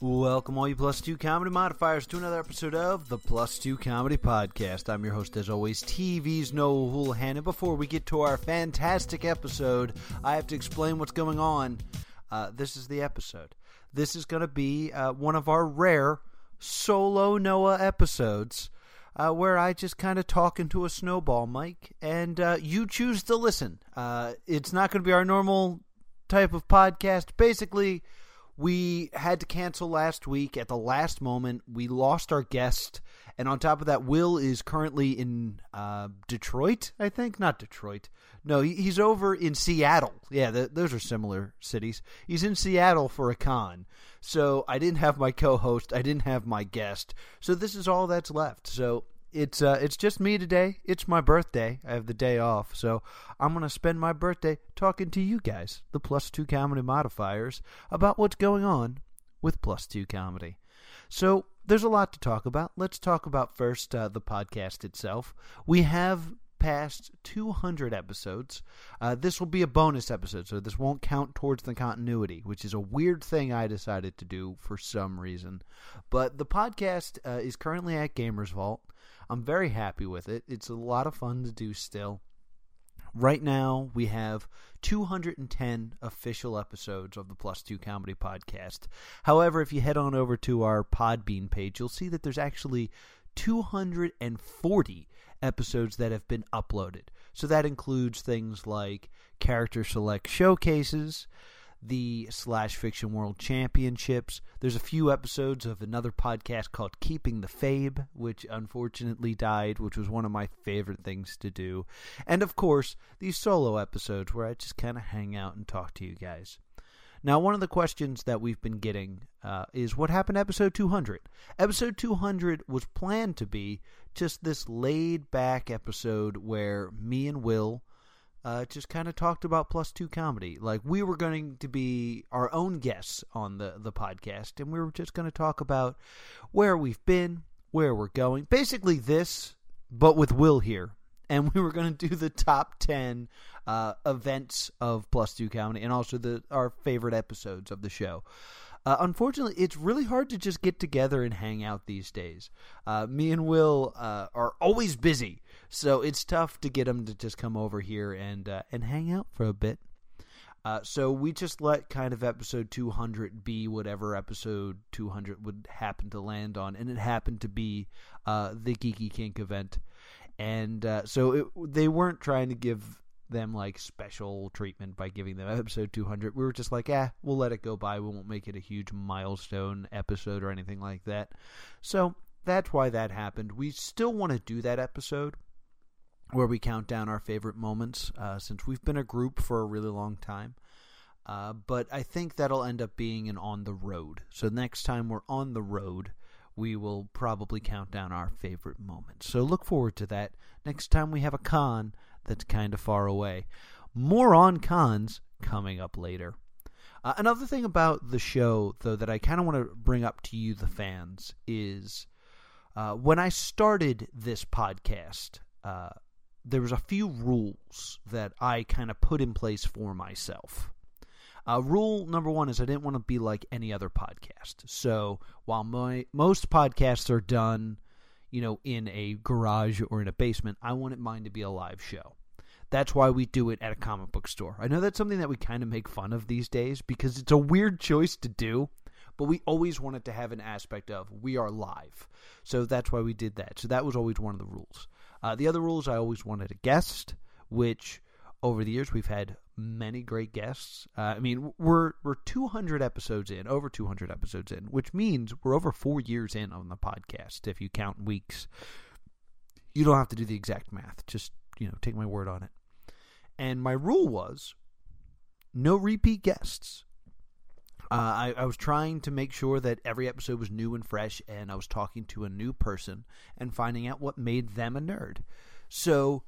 Welcome, all you Plus Two comedy modifiers, to another episode of the Plus Two Comedy Podcast. I'm your host, as always, TV's Noah Houlihan. And before we get to our fantastic episode, I have to explain what's going on. Uh, this is the episode. This is going to be uh, one of our rare solo Noah episodes. Uh, where I just kind of talk into a snowball mic, and uh, you choose to listen. Uh, it's not going to be our normal type of podcast. Basically, we had to cancel last week at the last moment. We lost our guest, and on top of that, Will is currently in uh, Detroit. I think not Detroit. No, he's over in Seattle. Yeah, th- those are similar cities. He's in Seattle for a con. So I didn't have my co-host. I didn't have my guest. So this is all that's left. So it's uh, it's just me today. It's my birthday. I have the day off, so I'm gonna spend my birthday talking to you guys, the Plus Two Comedy modifiers, about what's going on with Plus Two Comedy. So there's a lot to talk about. Let's talk about first uh, the podcast itself. We have passed 200 episodes. Uh, this will be a bonus episode, so this won't count towards the continuity, which is a weird thing I decided to do for some reason. But the podcast uh, is currently at Gamers Vault. I'm very happy with it. It's a lot of fun to do still. Right now, we have 210 official episodes of the Plus Two Comedy Podcast. However, if you head on over to our Podbean page, you'll see that there's actually 240 episodes that have been uploaded. So that includes things like character select showcases, the Slash Fiction World Championships. There's a few episodes of another podcast called Keeping the Fabe, which unfortunately died, which was one of my favorite things to do. And of course, these solo episodes where I just kind of hang out and talk to you guys. Now, one of the questions that we've been getting uh, is what happened to episode 200? Episode 200 was planned to be just this laid back episode where me and Will uh, just kind of talked about plus two comedy. Like we were going to be our own guests on the the podcast, and we were just going to talk about where we've been, where we're going. Basically, this, but with Will here, and we were going to do the top ten uh, events of plus two Comedy and also the our favorite episodes of the show. Uh, unfortunately, it's really hard to just get together and hang out these days. Uh, me and Will uh, are always busy, so it's tough to get them to just come over here and uh, and hang out for a bit. Uh, so we just let kind of episode 200 be whatever episode 200 would happen to land on, and it happened to be the Geeky Kink event. And so it, they weren't trying to give them like special treatment by giving them episode 200. We were just like, eh, we'll let it go by. We won't make it a huge milestone episode or anything like that. So that's why that happened. We still want to do that episode where we count down our favorite moments uh, since we've been a group for a really long time. Uh, but I think that'll end up being an on the road. So next time we're on the road, we will probably count down our favorite moments. So look forward to that. Next time we have a con, that's kind of far away. More on cons coming up later. Uh, another thing about the show, though, that I kind of want to bring up to you, the fans, is uh, when I started this podcast, uh, there was a few rules that I kind of put in place for myself. Uh, rule number one is I didn't want to be like any other podcast. So while my most podcasts are done you know, in a garage or in a basement. I wanted mine to be a live show. That's why we do it at a comic book store. I know that's something that we kind of make fun of these days because it's a weird choice to do, but we always wanted to have an aspect of we are live. So that's why we did that. So that was always one of the rules. Uh, the other rules, I always wanted a guest, which over the years we've had many great guests. Uh, I mean, we're we're 200 episodes in, over 200 episodes in, which means we're over four years in on the podcast. If you count weeks, you don't have to do the exact math. Just you know, take my word on it. And my rule was no repeat guests. Uh, I, I was trying to make sure that every episode was new and fresh, and I was talking to a new person and finding out what made them a nerd. So,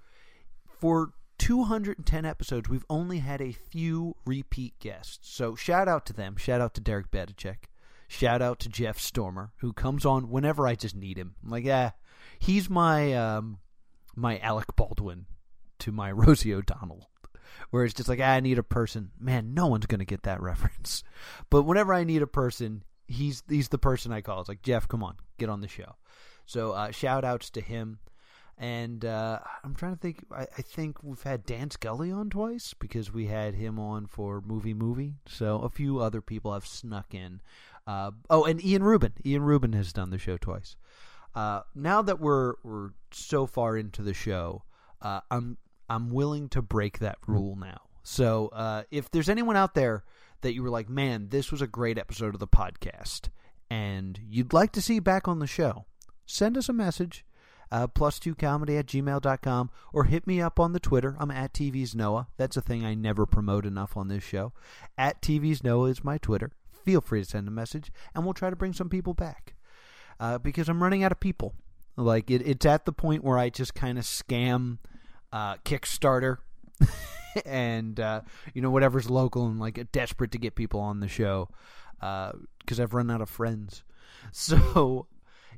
for 210 episodes, we've only had a few repeat guests. So shout out to them. Shout out to Derek Badachek. Shout out to Jeff Stormer, who comes on whenever I just need him. I'm like, yeah, he's my um, my Alec Baldwin to my Rosie O'Donnell. Where it's just like, ah, I need a person. Man, no one's to get that reference. But whenever I need a person, he's he's the person I call. It's like Jeff, come on, get on the show. So uh, shout outs to him. And uh, I'm trying to think. I, I, think we've had Dan Scully on twice because we had him on for movie movie. So a few other people have snuck in. Uh, oh, and Ian Rubin. Ian Rubin has done the show twice. Uh, now that we're we're so far into the show, uh, I'm I'm willing to break that rule now. So uh, if there's anyone out there that you were like, man, this was a great episode of the podcast, and you'd like to see back on the show, send us a message uh, plus two comedy at gmail.com or hit me up on the Twitter. I'm at TV's Noah. That's a thing I never promote enough on this show. At TV's Noah is my Twitter. Feel free to send a message and we'll try to bring some people back uh, because I'm running out of people. Like it, it's at the point where I just kind of scam uh, Kickstarter and uh, you know whatever's local and like desperate to get people on the show because uh, I've run out of friends. So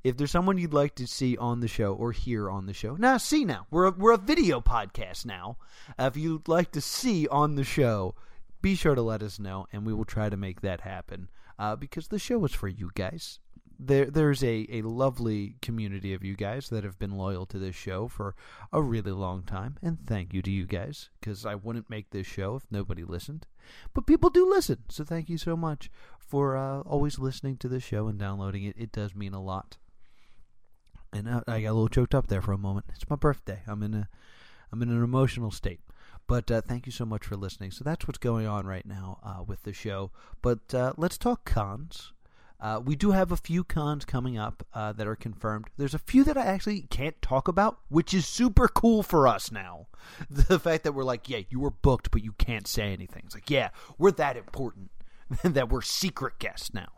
if there's someone you'd like to see on the show or hear on the show, now see now we're a, we're a video podcast now. Uh, if you'd like to see on the show, be sure to let us know, and we will try to make that happen. Uh, because the show is for you guys. There, there's a, a lovely community of you guys that have been loyal to this show for a really long time, and thank you to you guys because I wouldn't make this show if nobody listened. But people do listen, so thank you so much for uh, always listening to the show and downloading it. It does mean a lot and I, I, got a little choked up there for a moment. It's my birthday. I'm in a, I'm in an emotional state. But uh, thank you so much for listening. So that's what's going on right now uh, with the show. But uh, let's talk cons. Uh, we do have a few cons coming up uh, that are confirmed. There's a few that I actually can't talk about, which is super cool for us now. The fact that we're like, yeah, you were booked, but you can't say anything. It's like, yeah, we're that important that we're secret guests now.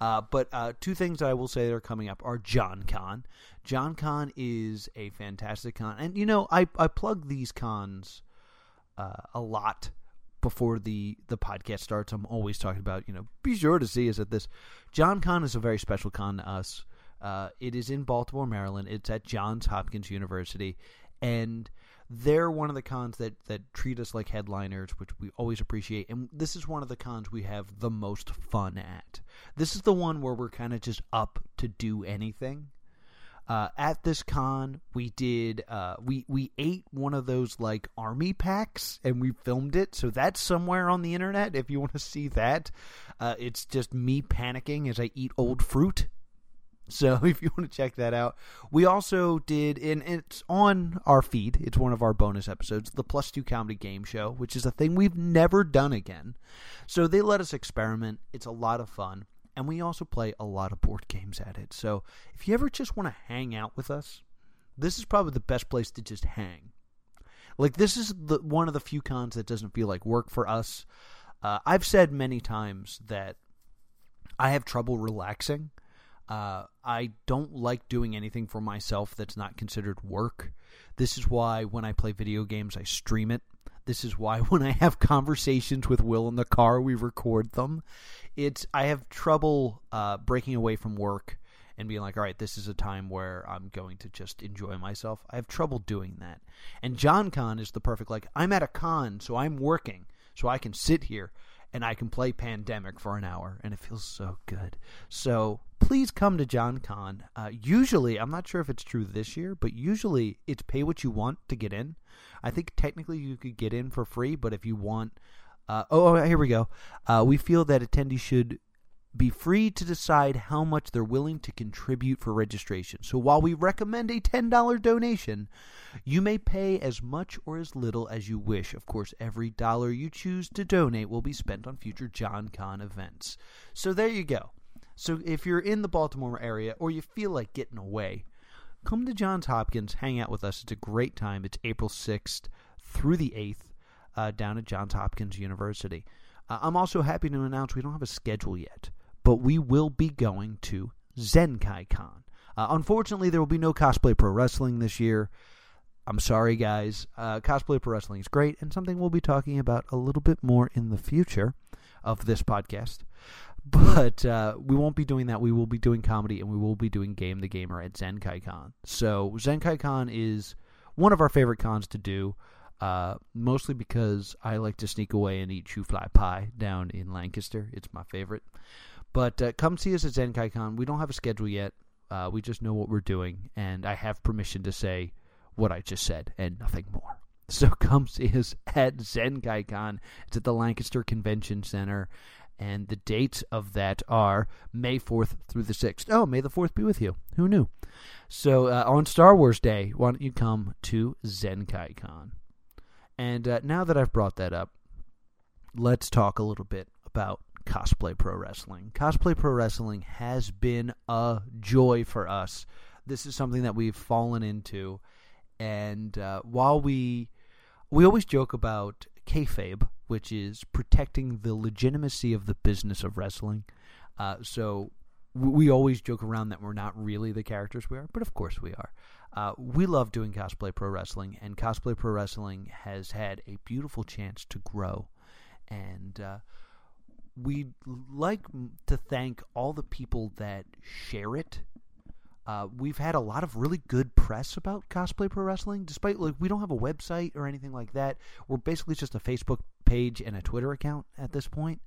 Uh, but uh, two things that I will say that are coming up are John Con. John Con is a fantastic con, and you know I I plug these cons uh, a lot before the the podcast starts. I'm always talking about you know be sure to see us at this. John Con is a very special con to us. Uh, it is in Baltimore, Maryland. It's at Johns Hopkins University, and they're one of the cons that that treat us like headliners, which we always appreciate. And this is one of the cons we have the most fun at. This is the one where we're kind of just up to do anything. Uh, at this con, we did uh, we we ate one of those like army packs and we filmed it. So that's somewhere on the internet if you want to see that. Uh, it's just me panicking as I eat old fruit so if you want to check that out, we also did, and it's on our feed. It's one of our bonus episodes, the Plus Two Comedy Game Show, which is a thing we've never done again. So they let us experiment. It's a lot of fun, and we also play a lot of board games at it. So if you ever just want to hang out with us, this is probably the best place to just hang. Like this is the one of the few cons that doesn't feel like work for us. Uh, I've said many times that I have trouble relaxing uh, I don't like doing anything for myself that's not considered work. This is why when I play video games, I stream it. This is why when I have conversations with Will in the car, we record them. It's I have trouble uh, breaking away from work and being like, all right, this is a time where I'm going to just enjoy myself. I have trouble doing that. And John Con is the perfect like I'm at a con, so I'm working, so I can sit here and I can play Pandemic for an hour, and it feels so good. So please come to John Con. Uh, usually, I'm not sure if it's true this year, but usually it's pay what you want to get in. I think technically you could get in for free, but if you want, uh, oh, oh, here we go. Uh, we feel that attendees should be free to decide how much they're willing to contribute for registration. So while we recommend a $10 donation, you may pay as much or as little as you wish. Of course, every dollar you choose to donate will be spent on future John Con events. So there you go. So if you're in the Baltimore area or you feel like getting away, come to Johns Hopkins, hang out with us. It's a great time. It's April 6th through the 8th uh, down at Johns Hopkins University. Uh, I'm also happy to announce we don't have a schedule yet but we will be going to Zenkai Con. Uh, unfortunately, there will be no Cosplay Pro Wrestling this year. I'm sorry, guys. Uh, Cosplay Pro Wrestling is great and something we'll be talking about a little bit more in the future of this podcast. But uh, we won't be doing that. We will be doing comedy and we will be doing Game the Gamer at Zenkai Con. So, Zenkai Con is one of our favorite cons to do. Uh, mostly because I like to sneak away and eat shoofly pie down in Lancaster. It's my favorite. But uh, come see us at ZenkaiCon. We don't have a schedule yet. Uh, we just know what we're doing, and I have permission to say what I just said and nothing more. So come see us at ZenkaiCon. It's at the Lancaster Convention Center, and the dates of that are May 4th through the 6th. Oh, May the 4th be with you. Who knew? So uh, on Star Wars Day, why don't you come to ZenkaiCon? And uh, now that I've brought that up, let's talk a little bit about cosplay pro wrestling. Cosplay pro wrestling has been a joy for us. This is something that we've fallen into, and uh, while we we always joke about kayfabe, which is protecting the legitimacy of the business of wrestling. Uh, so we always joke around that we're not really the characters we are, but of course we are. Uh, we love doing cosplay pro wrestling, and cosplay pro wrestling has had a beautiful chance to grow. And uh, we'd like to thank all the people that share it. Uh, we've had a lot of really good press about cosplay pro wrestling, despite like we don't have a website or anything like that. We're basically just a Facebook page and a Twitter account at this point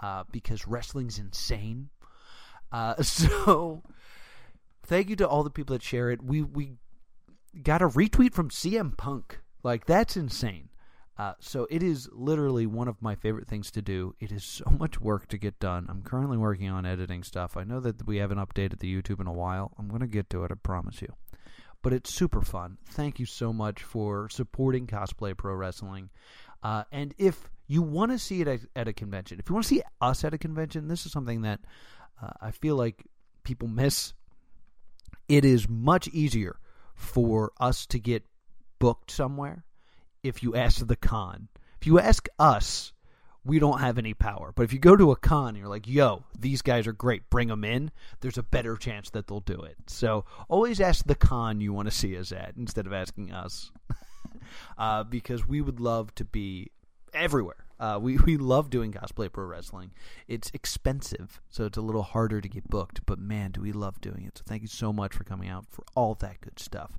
uh, because wrestling's insane. Uh, so, thank you to all the people that share it. We we got a retweet from CM Punk. Like that's insane. Uh, so it is literally one of my favorite things to do. It is so much work to get done. I'm currently working on editing stuff. I know that we haven't updated the YouTube in a while. I'm going to get to it, I promise you. But it's super fun. Thank you so much for supporting Cosplay Pro Wrestling. Uh, and if you want to see it at, at, a convention, if you want to see us at a convention, this is something that uh, I feel like people miss. It is much easier for us to get booked somewhere if you ask the con. If you ask us, we don't have any power. But if you go to a con and you're like, yo, these guys are great, bring them in, there's a better chance that they'll do it. So always ask the con you want to see us at instead of asking us. uh, because we would love to be everywhere. Uh, we, we love doing cosplay pro wrestling. It's expensive, so it's a little harder to get booked, but man, do we love doing it. So thank you so much for coming out for all that good stuff.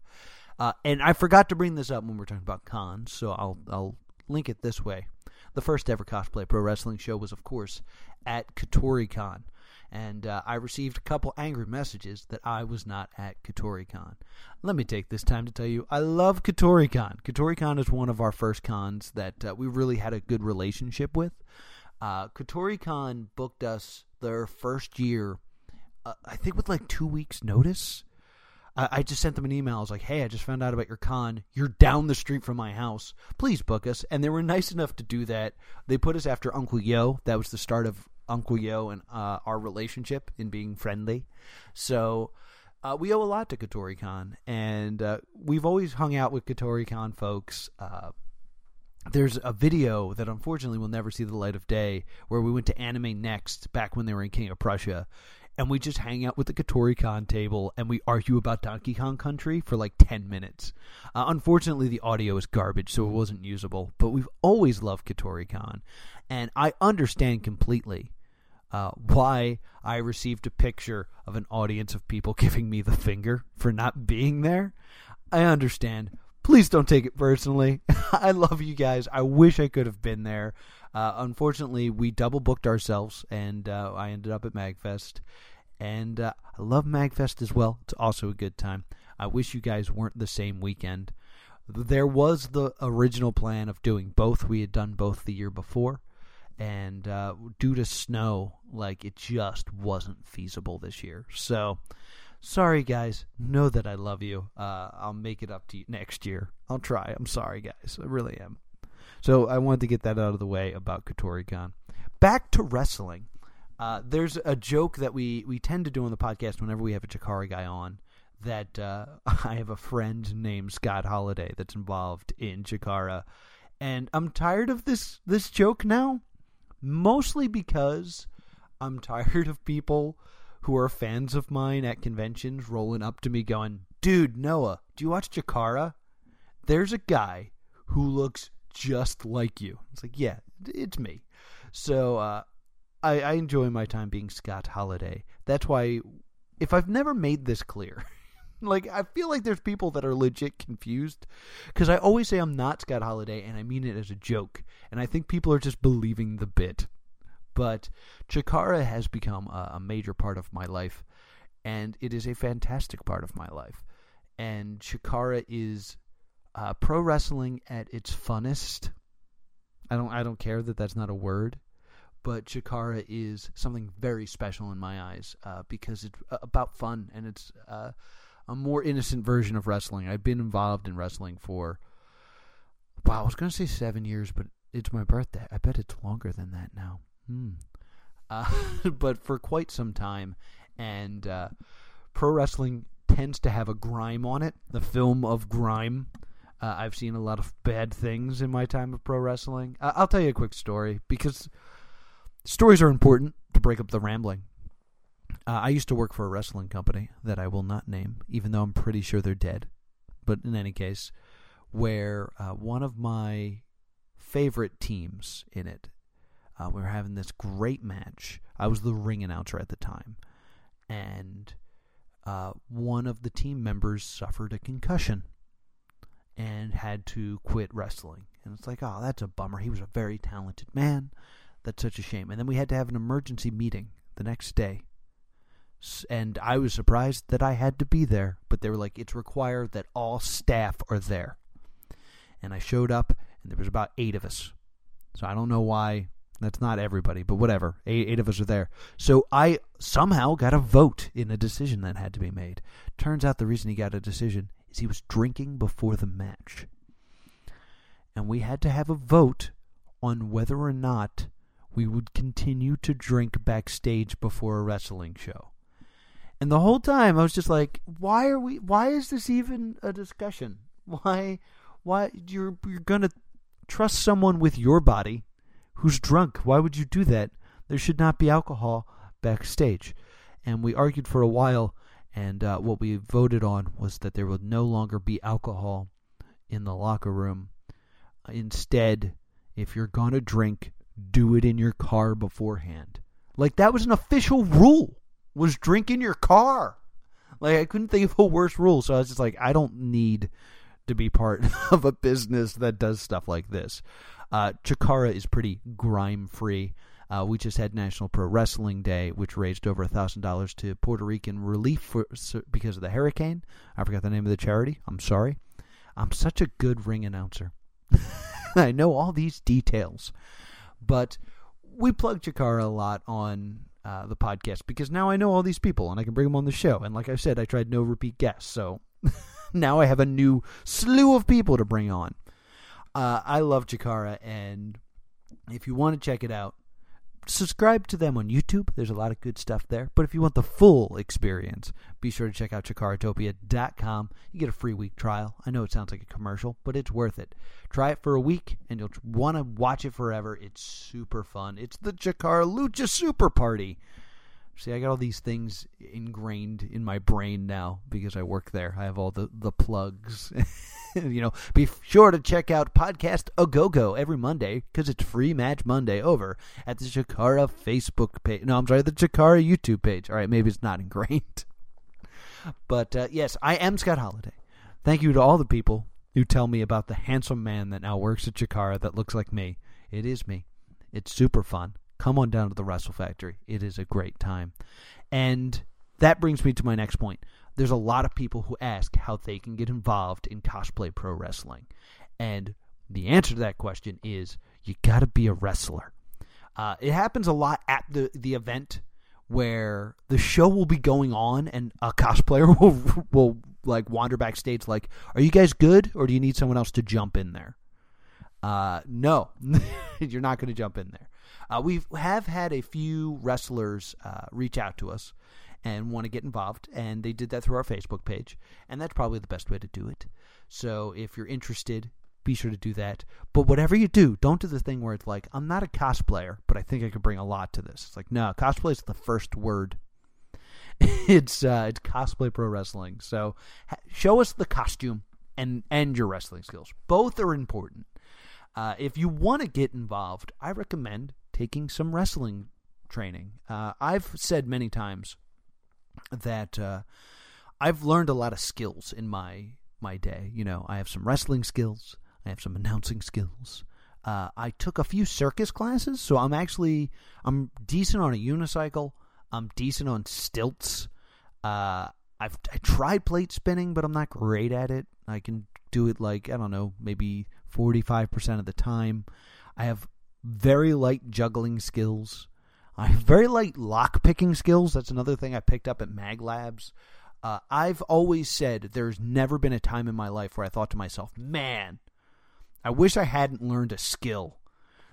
Uh, and I forgot to bring this up when we are talking about cons, so I'll I'll link it this way. The first ever cosplay pro wrestling show was, of course, at Kotoricon, and uh, I received a couple angry messages that I was not at Kotoricon. Let me take this time to tell you, I love Kotoricon. Kotoricon is one of our first cons that uh, we really had a good relationship with. Uh, Kotoricon booked us their first year, uh, I think with like two weeks' notice. I just sent them an email. I was like, "Hey, I just found out about your con. You're down the street from my house. Please book us." And they were nice enough to do that. They put us after Uncle Yo. That was the start of Uncle Yo and uh, our relationship in being friendly. So uh, we owe a lot to Kotoricon, and uh, we've always hung out with Kotoricon folks. Uh, there's a video that unfortunately will never see the light of day where we went to Anime Next back when they were in King of Prussia and we just hang out with the Kotoricon table and we argue about Donkey Kong Country for like 10 minutes. Uh, unfortunately, the audio is garbage, so it wasn't usable, but we've always loved Kotoricon, and I understand completely uh, why I received a picture of an audience of people giving me the finger for not being there. I understand. Please don't take it personally. I love you guys. I wish I could have been there. Uh, unfortunately, we double booked ourselves, and uh, I ended up at Magfest. And uh, I love Magfest as well. It's also a good time. I wish you guys weren't the same weekend. There was the original plan of doing both. We had done both the year before, and uh, due to snow, like it just wasn't feasible this year. So, sorry guys. Know that I love you. Uh, I'll make it up to you next year. I'll try. I'm sorry, guys. I really am. So I wanted to get that out of the way about Kotoricon. Back to wrestling. Uh, there's a joke that we, we tend to do on the podcast whenever we have a Chikara guy on that uh, I have a friend named Scott Holiday that's involved in Chikara. And I'm tired of this this joke now, mostly because I'm tired of people who are fans of mine at conventions rolling up to me going, "Dude, Noah, do you watch Chikara? There's a guy who looks just like you. It's like, yeah, it's me. So uh, I, I enjoy my time being Scott Holiday. That's why, if I've never made this clear, like I feel like there's people that are legit confused because I always say I'm not Scott Holiday and I mean it as a joke, and I think people are just believing the bit. But Chikara has become a, a major part of my life, and it is a fantastic part of my life. And Chikara is uh, pro wrestling at its funnest. I don't I don't care that that's not a word, but Chikara is something very special in my eyes uh, because it's about fun and it's uh, a more innocent version of wrestling. I've been involved in wrestling for wow, I was going to say seven years, but it's my birthday. I bet it's longer than that now. Hmm. Uh, but for quite some time, and uh, pro wrestling tends to have a grime on it, the film of grime. Uh, I've seen a lot of bad things in my time of pro wrestling. I'll tell you a quick story because stories are important to break up the rambling. Uh, I used to work for a wrestling company that I will not name, even though I'm pretty sure they're dead. But in any case, where uh, one of my favorite teams in it, uh, we were having this great match. I was the ring announcer at the time, and uh, one of the team members suffered a concussion and had to quit wrestling. And it's like, oh, that's a bummer. He was a very talented man. That's such a shame. And then we had to have an emergency meeting the next day. And I was surprised that I had to be there, but they were like, it's required that all staff are there. And I showed up, and there was about eight of us. So I don't know why that's not everybody, but whatever. Eight, eight, of us are there. So I somehow got a vote in a decision that had to be made. Turns out the reason he got a decision is he was drinking before the match. And we had to have a vote on whether or not we would continue to drink backstage before a wrestling show. And the whole time I was just like, why are we why is this even a discussion? Why why you're you're going to trust someone with your body who's drunk? Why would you do that? There should not be alcohol backstage. And we argued for a while and uh, what we voted on was that there would no longer be alcohol in the locker room. Instead, if you're going to drink, do it in your car beforehand. Like that was an official rule. Was drink in your car. Like I couldn't think of a worse rule, so I was just like, I don't need to be part of a business that does stuff like this. Uh, Chikara is pretty grime free. Uh, we just had National Pro Wrestling Day, which raised over thousand dollars to Puerto Rican relief for, because of the hurricane. I forgot the name of the charity. I'm sorry. I'm such a good ring announcer. I know all these details, but we plug Chikara a lot on uh, the podcast because now I know all these people and I can bring them on the show. And like I said, I tried no repeat guests, so now I have a new slew of people to bring on. Uh, I love Chikara, and if you want to check it out, subscribe to them on YouTube. There's a lot of good stuff there. But if you want the full experience, be sure to check out chikaratopia.com. You get a free week trial. I know it sounds like a commercial, but it's worth it. Try it for a week, and you'll want to watch it forever. It's super fun. It's the Chikara Lucha Super Party. See, I got all these things ingrained in my brain now because I work there. I have all the, the plugs. you know, be sure to check out Podcast A Go Go every Monday because it's free Match Monday over at the Chikara Facebook page. No, I'm sorry, the Chikara YouTube page. All right, maybe it's not ingrained. But uh, yes, I am Scott Holiday. Thank you to all the people who tell me about the handsome man that now works at Chikara that looks like me. It is me. It's super fun. Come on down to the Wrestle Factory. It is a great time. And that brings me to my next point there's a lot of people who ask how they can get involved in cosplay pro wrestling. And the answer to that question is you got to be a wrestler. Uh, it happens a lot at the, the event where the show will be going on and a cosplayer will will like wander backstage like are you guys good or do you need someone else to jump in there uh, no you're not going to jump in there uh, we have had a few wrestlers uh, reach out to us and want to get involved. And they did that through our Facebook page. And that's probably the best way to do it. So if you're interested, be sure to do that. But whatever you do, don't do the thing where it's like, I'm not a cosplayer, but I think I could bring a lot to this. It's like, no, cosplay is the first word. it's uh, it's cosplay pro wrestling. So ha- show us the costume and and your wrestling skills. Both are important. Uh, if you want to get involved, I recommend taking some wrestling training. Uh, I've said many times that uh, I've learned a lot of skills in my my day. You know, I have some wrestling skills, I have some announcing skills, Uh, I took a few circus classes, so I'm actually I'm decent on a unicycle. I'm decent on stilts. Uh, I've I tried plate spinning, but I'm not great at it. I can do it like I don't know, maybe 45% of the time. I have very light juggling skills. I have very light lock picking skills. That's another thing I picked up at Mag Labs. Uh, I've always said there's never been a time in my life where I thought to myself, man, I wish I hadn't learned a skill.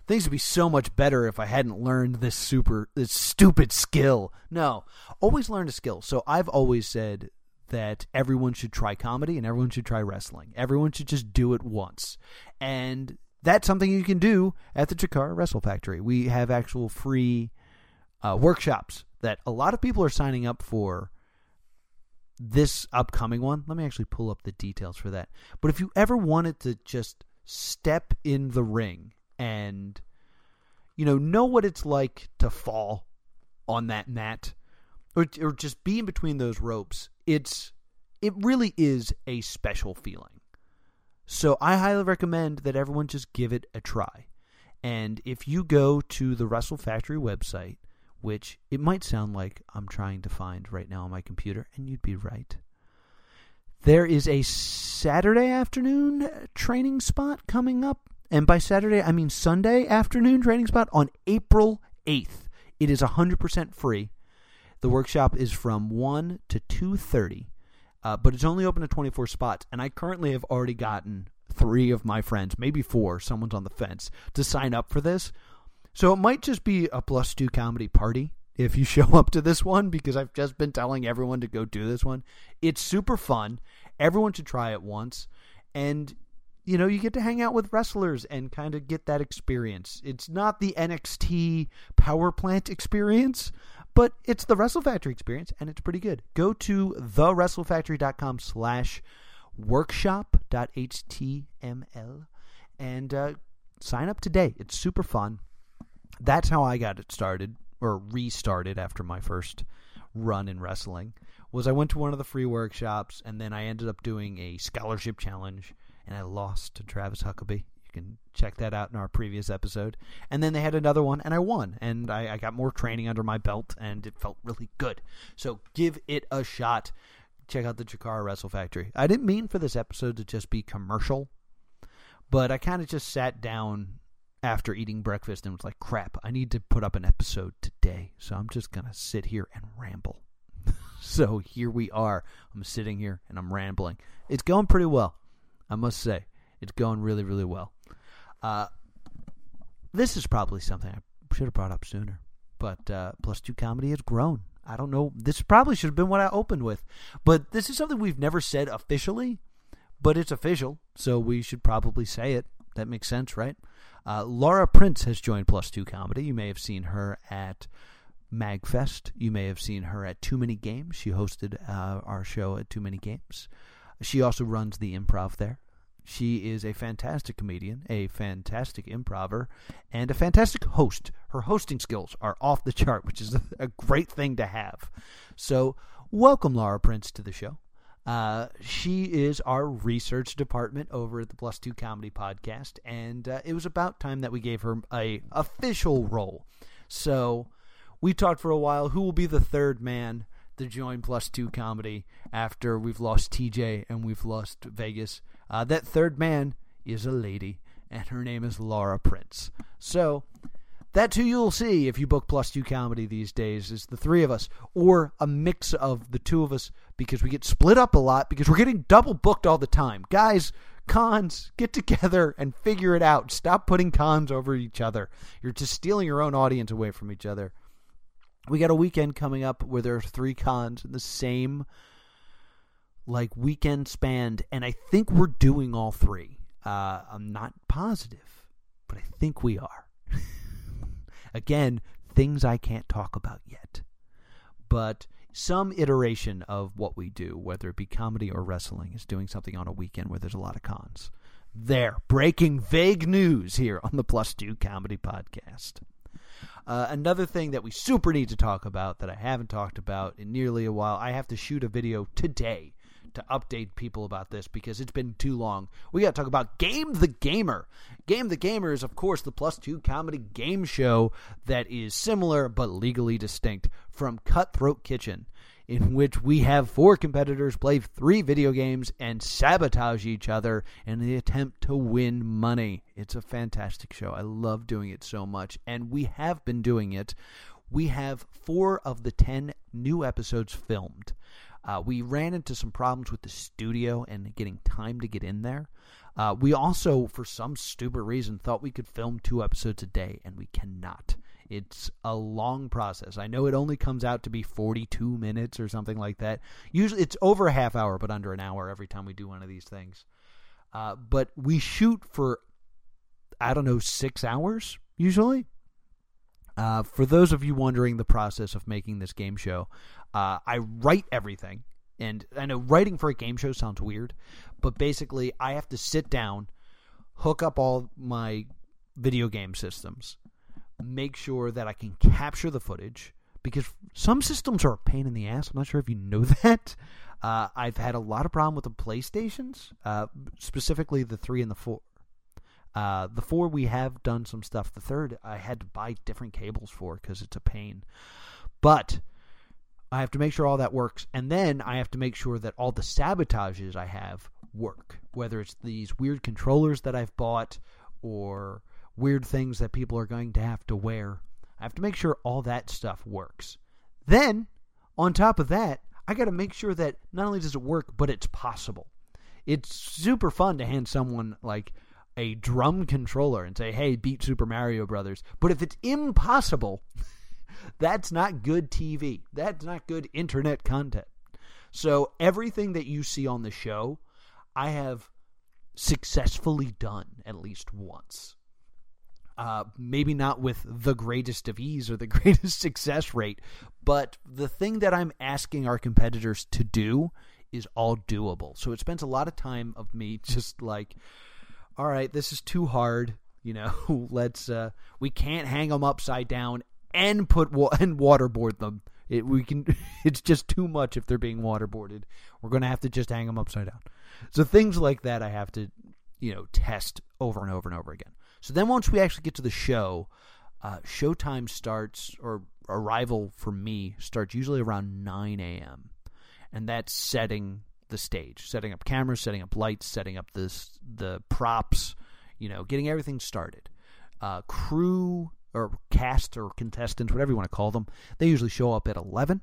Things would be so much better if I hadn't learned this super, this stupid skill. No, always learn a skill. So I've always said that everyone should try comedy and everyone should try wrestling. Everyone should just do it once. And that's something you can do at the Chikara Wrestle Factory. We have actual free uh, workshops that a lot of people are signing up for this upcoming one. Let me actually pull up the details for that. But if you ever wanted to just step in the ring and you know know what it's like to fall on that mat or or just be in between those ropes, it's it really is a special feeling. So I highly recommend that everyone just give it a try. And if you go to the Wrestle Factory website which it might sound like I'm trying to find right now on my computer, and you'd be right. There is a Saturday afternoon training spot coming up. And by Saturday, I mean Sunday afternoon training spot on April 8th. It is 100% free. The workshop is from 1 to 2.30, uh, but it's only open to 24 spots. And I currently have already gotten three of my friends, maybe four, someone's on the fence, to sign up for this. So it might just be a plus two comedy party if you show up to this one because I've just been telling everyone to go do this one. It's super fun. Everyone should try it once. And you know, you get to hang out with wrestlers and kind of get that experience. It's not the NXT power plant experience, but it's the Wrestle Factory experience, and it's pretty good. Go to thewrestlefactory.com slash workshop.html and uh, sign up today. It's super fun that's how I got it started or restarted after my first run in wrestling. Was I went to one of the free workshops and then I ended up doing a scholarship challenge and I lost to Travis Huckabee. You can check that out in our previous episode. And then they had another one and I won and I, I got more training under my belt and it felt really good. So give it a shot. Check out the Chikara Wrestle Factory. I didn't mean for this episode to just be commercial, but I kind of just sat down after eating breakfast and was like, crap, I need to put up an episode today. So I'm just going to sit here and ramble. so here we are. I'm sitting here and I'm rambling. It's going pretty well, I must say. It's going really, really well. Uh, this is probably something I should have brought up sooner. But uh, Plus Two Comedy has grown. I don't know. This probably should have been what I opened with. But this is something we've never said officially, but it's official. So we should probably say it. That makes sense, right? Uh, Laura Prince has joined Plus Two Comedy. You may have seen her at Magfest. You may have seen her at Too Many Games. She hosted uh, our show at Too Many Games. She also runs the improv there. She is a fantastic comedian, a fantastic improver, and a fantastic host. Her hosting skills are off the chart, which is a great thing to have. So, welcome, Laura Prince, to the show. Uh, she is our research department over at the Plus Two Comedy Podcast, and uh, it was about time that we gave her a official role. So we talked for a while. Who will be the third man to join Plus Two Comedy after we've lost TJ and we've lost Vegas? Uh, that third man is a lady, and her name is Laura Prince. So that's who you'll see if you book Plus Two Comedy these days is the three of us, or a mix of the two of us because we get split up a lot because we're getting double booked all the time. Guys, cons, get together and figure it out. Stop putting cons over each other. You're just stealing your own audience away from each other. We got a weekend coming up where there are three cons in the same like weekend span, and I think we're doing all three. Uh, I'm not positive, but I think we are. Again, things I can't talk about yet. But some iteration of what we do, whether it be comedy or wrestling, is doing something on a weekend where there's a lot of cons. There, breaking vague news here on the Plus Two Comedy Podcast. Uh, another thing that we super need to talk about that I haven't talked about in nearly a while, I have to shoot a video today to update people about this because it's been too long. We got to talk about Game the Gamer. Game the Gamer is, of course, the plus two comedy game show that is similar but legally distinct from Cutthroat Kitchen, in which we have four competitors play three video games and sabotage each other in the attempt to win money. It's a fantastic show. I love doing it so much, and we have been doing it. We have four of the ten new episodes filmed. Uh, we ran into some problems with the studio and getting time to get in there. Uh, we also, for some stupid reason, thought we could film two episodes a day, and we cannot. It's a long process. I know it only comes out to be 42 minutes or something like that. Usually it's over a half hour, but under an hour every time we do one of these things. Uh, but we shoot for, I don't know, six hours usually. Uh, for those of you wondering the process of making this game show, uh, I write everything. And I know writing for a game show sounds weird, but basically, I have to sit down, hook up all my video game systems, make sure that I can capture the footage, because some systems are a pain in the ass. I'm not sure if you know that. Uh, I've had a lot of problem with the PlayStations, uh, specifically the three and the four. Uh, the four we have done some stuff. The third I had to buy different cables for because it's a pain. But I have to make sure all that works, and then I have to make sure that all the sabotages I have work. Whether it's these weird controllers that I've bought or weird things that people are going to have to wear. I have to make sure all that stuff works. Then, on top of that, I got to make sure that not only does it work, but it's possible. It's super fun to hand someone like a drum controller and say, "Hey, beat Super Mario Brothers." But if it's impossible, that's not good TV. That's not good internet content. So everything that you see on the show, I have successfully done at least once. Uh, maybe not with the greatest of ease or the greatest success rate, but the thing that I'm asking our competitors to do is all doable. So it spends a lot of time of me just like, all right, this is too hard. You know, let's uh, we can't hang them upside down and put wa- and waterboard them. It, we can. It's just too much if they're being waterboarded. We're going to have to just hang them upside down. So things like that, I have to, you know, test over and over and over again. So then once we actually get to the show, uh, showtime starts or arrival for me starts usually around 9 a.m. and that's setting the stage, setting up cameras, setting up lights, setting up this the props, you know, getting everything started. Uh, crew or cast or contestants, whatever you want to call them, they usually show up at 11,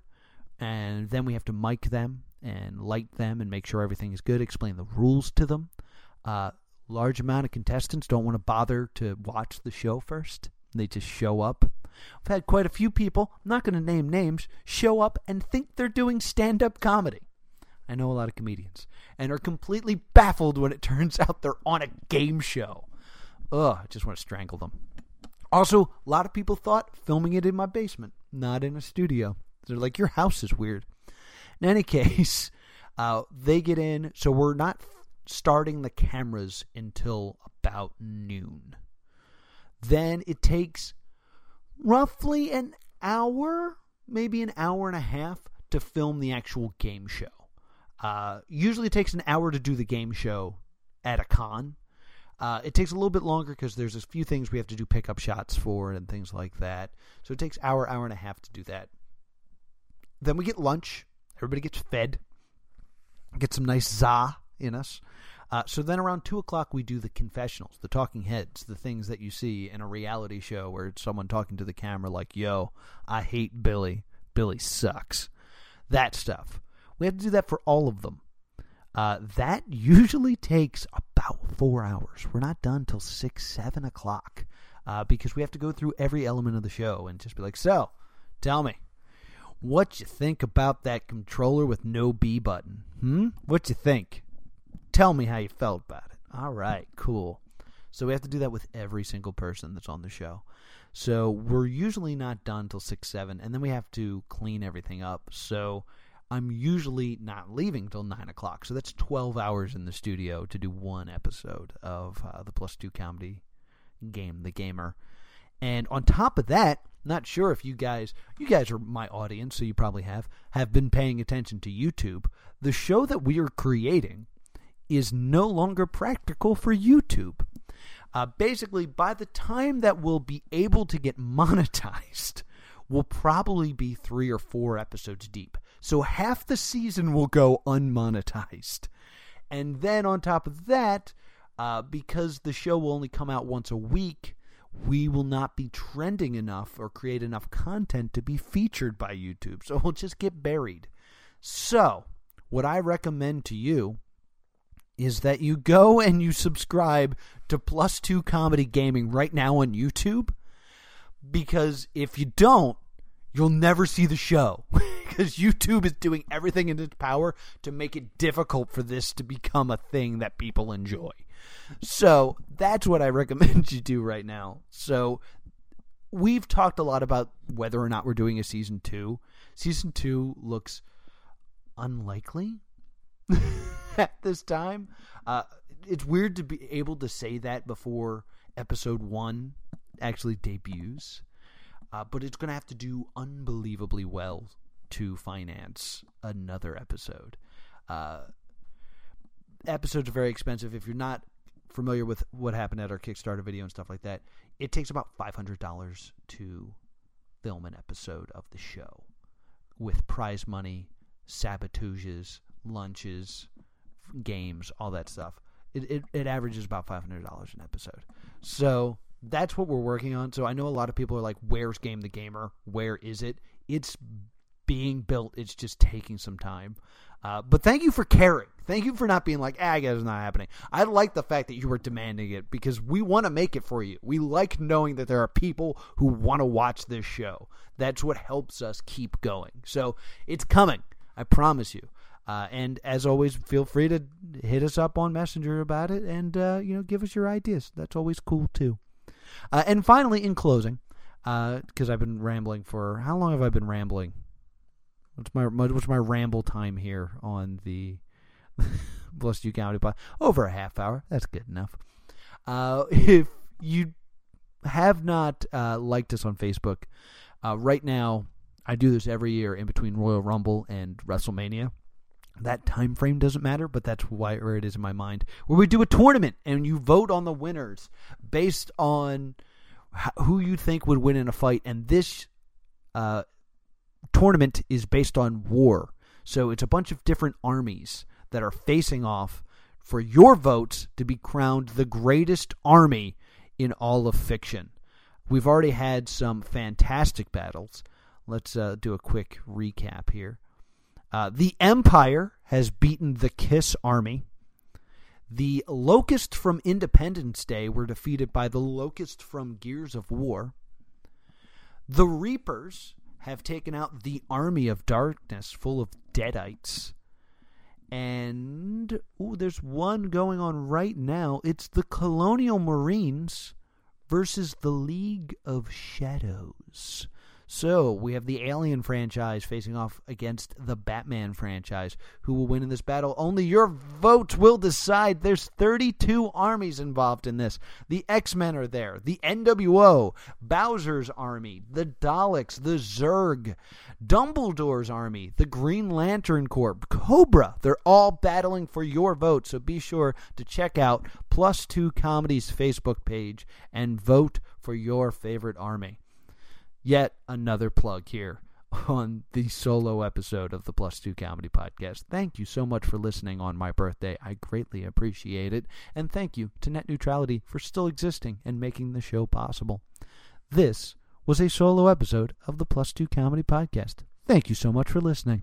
and then we have to mic them and light them and make sure everything is good, explain the rules to them. Uh, large amount of contestants don't want to bother to watch the show first. They just show up. I've had quite a few people, I'm not going to name names, show up and think they're doing stand up comedy. I know a lot of comedians and are completely baffled when it turns out they're on a game show. Ugh, I just want to strangle them. Also, a lot of people thought filming it in my basement, not in a studio. They're like, your house is weird. In any case, uh, they get in, so we're not starting the cameras until about noon. Then it takes roughly an hour, maybe an hour and a half, to film the actual game show. Uh, usually it takes an hour to do the game show at a con. Uh, it takes a little bit longer because there's a few things we have to do pickup shots for and things like that. So it takes hour, hour and a half to do that. Then we get lunch. Everybody gets fed. Get some nice za in us. Uh, so then around 2 o'clock, we do the confessionals, the talking heads, the things that you see in a reality show where it's someone talking to the camera like, yo, I hate Billy. Billy sucks. That stuff. We have to do that for all of them. Uh, that usually takes about four hours. We're not done till 6, 7 o'clock uh, because we have to go through every element of the show and just be like, so, tell me, what you think about that controller with no B button? Hmm? What you think? Tell me how you felt about it. All right, cool. So we have to do that with every single person that's on the show. So we're usually not done till 6, 7, and then we have to clean everything up. So I'm usually not leaving till 9 o'clock. So that's 12 hours in the studio to do one episode of uh, the Plus 2 comedy game, The Gamer. And on top of that, not sure if you guys you guys are my audience, so you probably have have been paying attention to YouTube. The show that we are creating is no longer practical for YouTube. Uh, basically, by the time that we'll be able to get monetized, we'll probably be three or four episodes deep. So half the season will go unmonetized. And then on top of that, uh, because the show will only come out once a week, we will not be trending enough or create enough content to be featured by YouTube. So we'll just get buried. So, what I recommend to you is that you go and you subscribe to Plus Two Comedy Gaming right now on YouTube. Because if you don't, you'll never see the show. because YouTube is doing everything in its power to make it difficult for this to become a thing that people enjoy. So that's what I recommend you do right now. So we've talked a lot about whether or not we're doing a season two. Season two looks unlikely at this time. Uh, it's weird to be able to say that before episode one actually debuts, uh, but it's going to have to do unbelievably well to finance another episode. Uh, episodes are very expensive. If you're not familiar with what happened at our Kickstarter video and stuff like that, it takes about $500 to film an episode of the show with prize money, sabotages, lunches, games, all that stuff. It, it, it averages about $500 an episode. So that's what we're working on. So I know a lot of people are like, where's Game the Gamer? Where is it? It's being built. It's just taking some time. Uh, but thank you for caring. Thank you for not being like, ah, it's not happening. I like the fact that you were demanding it because we want to make it for you. We like knowing that there are people who want to watch this show. That's what helps us keep going. So it's coming. I promise you. Uh, and as always, feel free to hit us up on Messenger about it, and uh, you know, give us your ideas. That's always cool too. Uh, and finally, in closing, because uh, I've been rambling for how long have I been rambling? What's my what's my ramble time here on the Plus Two Comedy Pod? Over a half hour. That's good enough. Uh, if you have not uh, liked us on Facebook, right now I do this every year in between Royal Rumble and WrestleMania. That time frame doesn't matter, but that's why where it is in my mind. Where we do a tournament and you vote on the winners based on who you think would win in a fight, and this uh, tournament is based on war. So it's a bunch of different armies that are facing off for your votes to be crowned the greatest army in all of fiction. We've already had some fantastic battles. Let's uh, do a quick recap here. Uh, the Empire has beaten the Kiss army. The Locust from Independence Day were defeated by the Locust from Gears of War. The Reapers have taken out the army of darkness full of deadites. And ooh, there's one going on right now. It's the Colonial Marines versus the League of Shadows. So we have the Alien franchise facing off against the Batman franchise. Who will win in this battle? Only your votes will decide. There's 32 armies involved in this. The X Men are there, the NWO, Bowser's army, the Daleks, the Zerg, Dumbledore's army, the Green Lantern Corps, Cobra. They're all battling for your vote. So be sure to check out Plus Two Comedy's Facebook page and vote for your favorite army yet another plug here on the solo episode of the Plus Two Comedy Podcast. Thank you so much for listening on my birthday. I greatly appreciate it. And thank you to Net Neutrality for still existing and making the show possible. This was a solo episode of the Plus Two Comedy Podcast. Thank you so much for listening.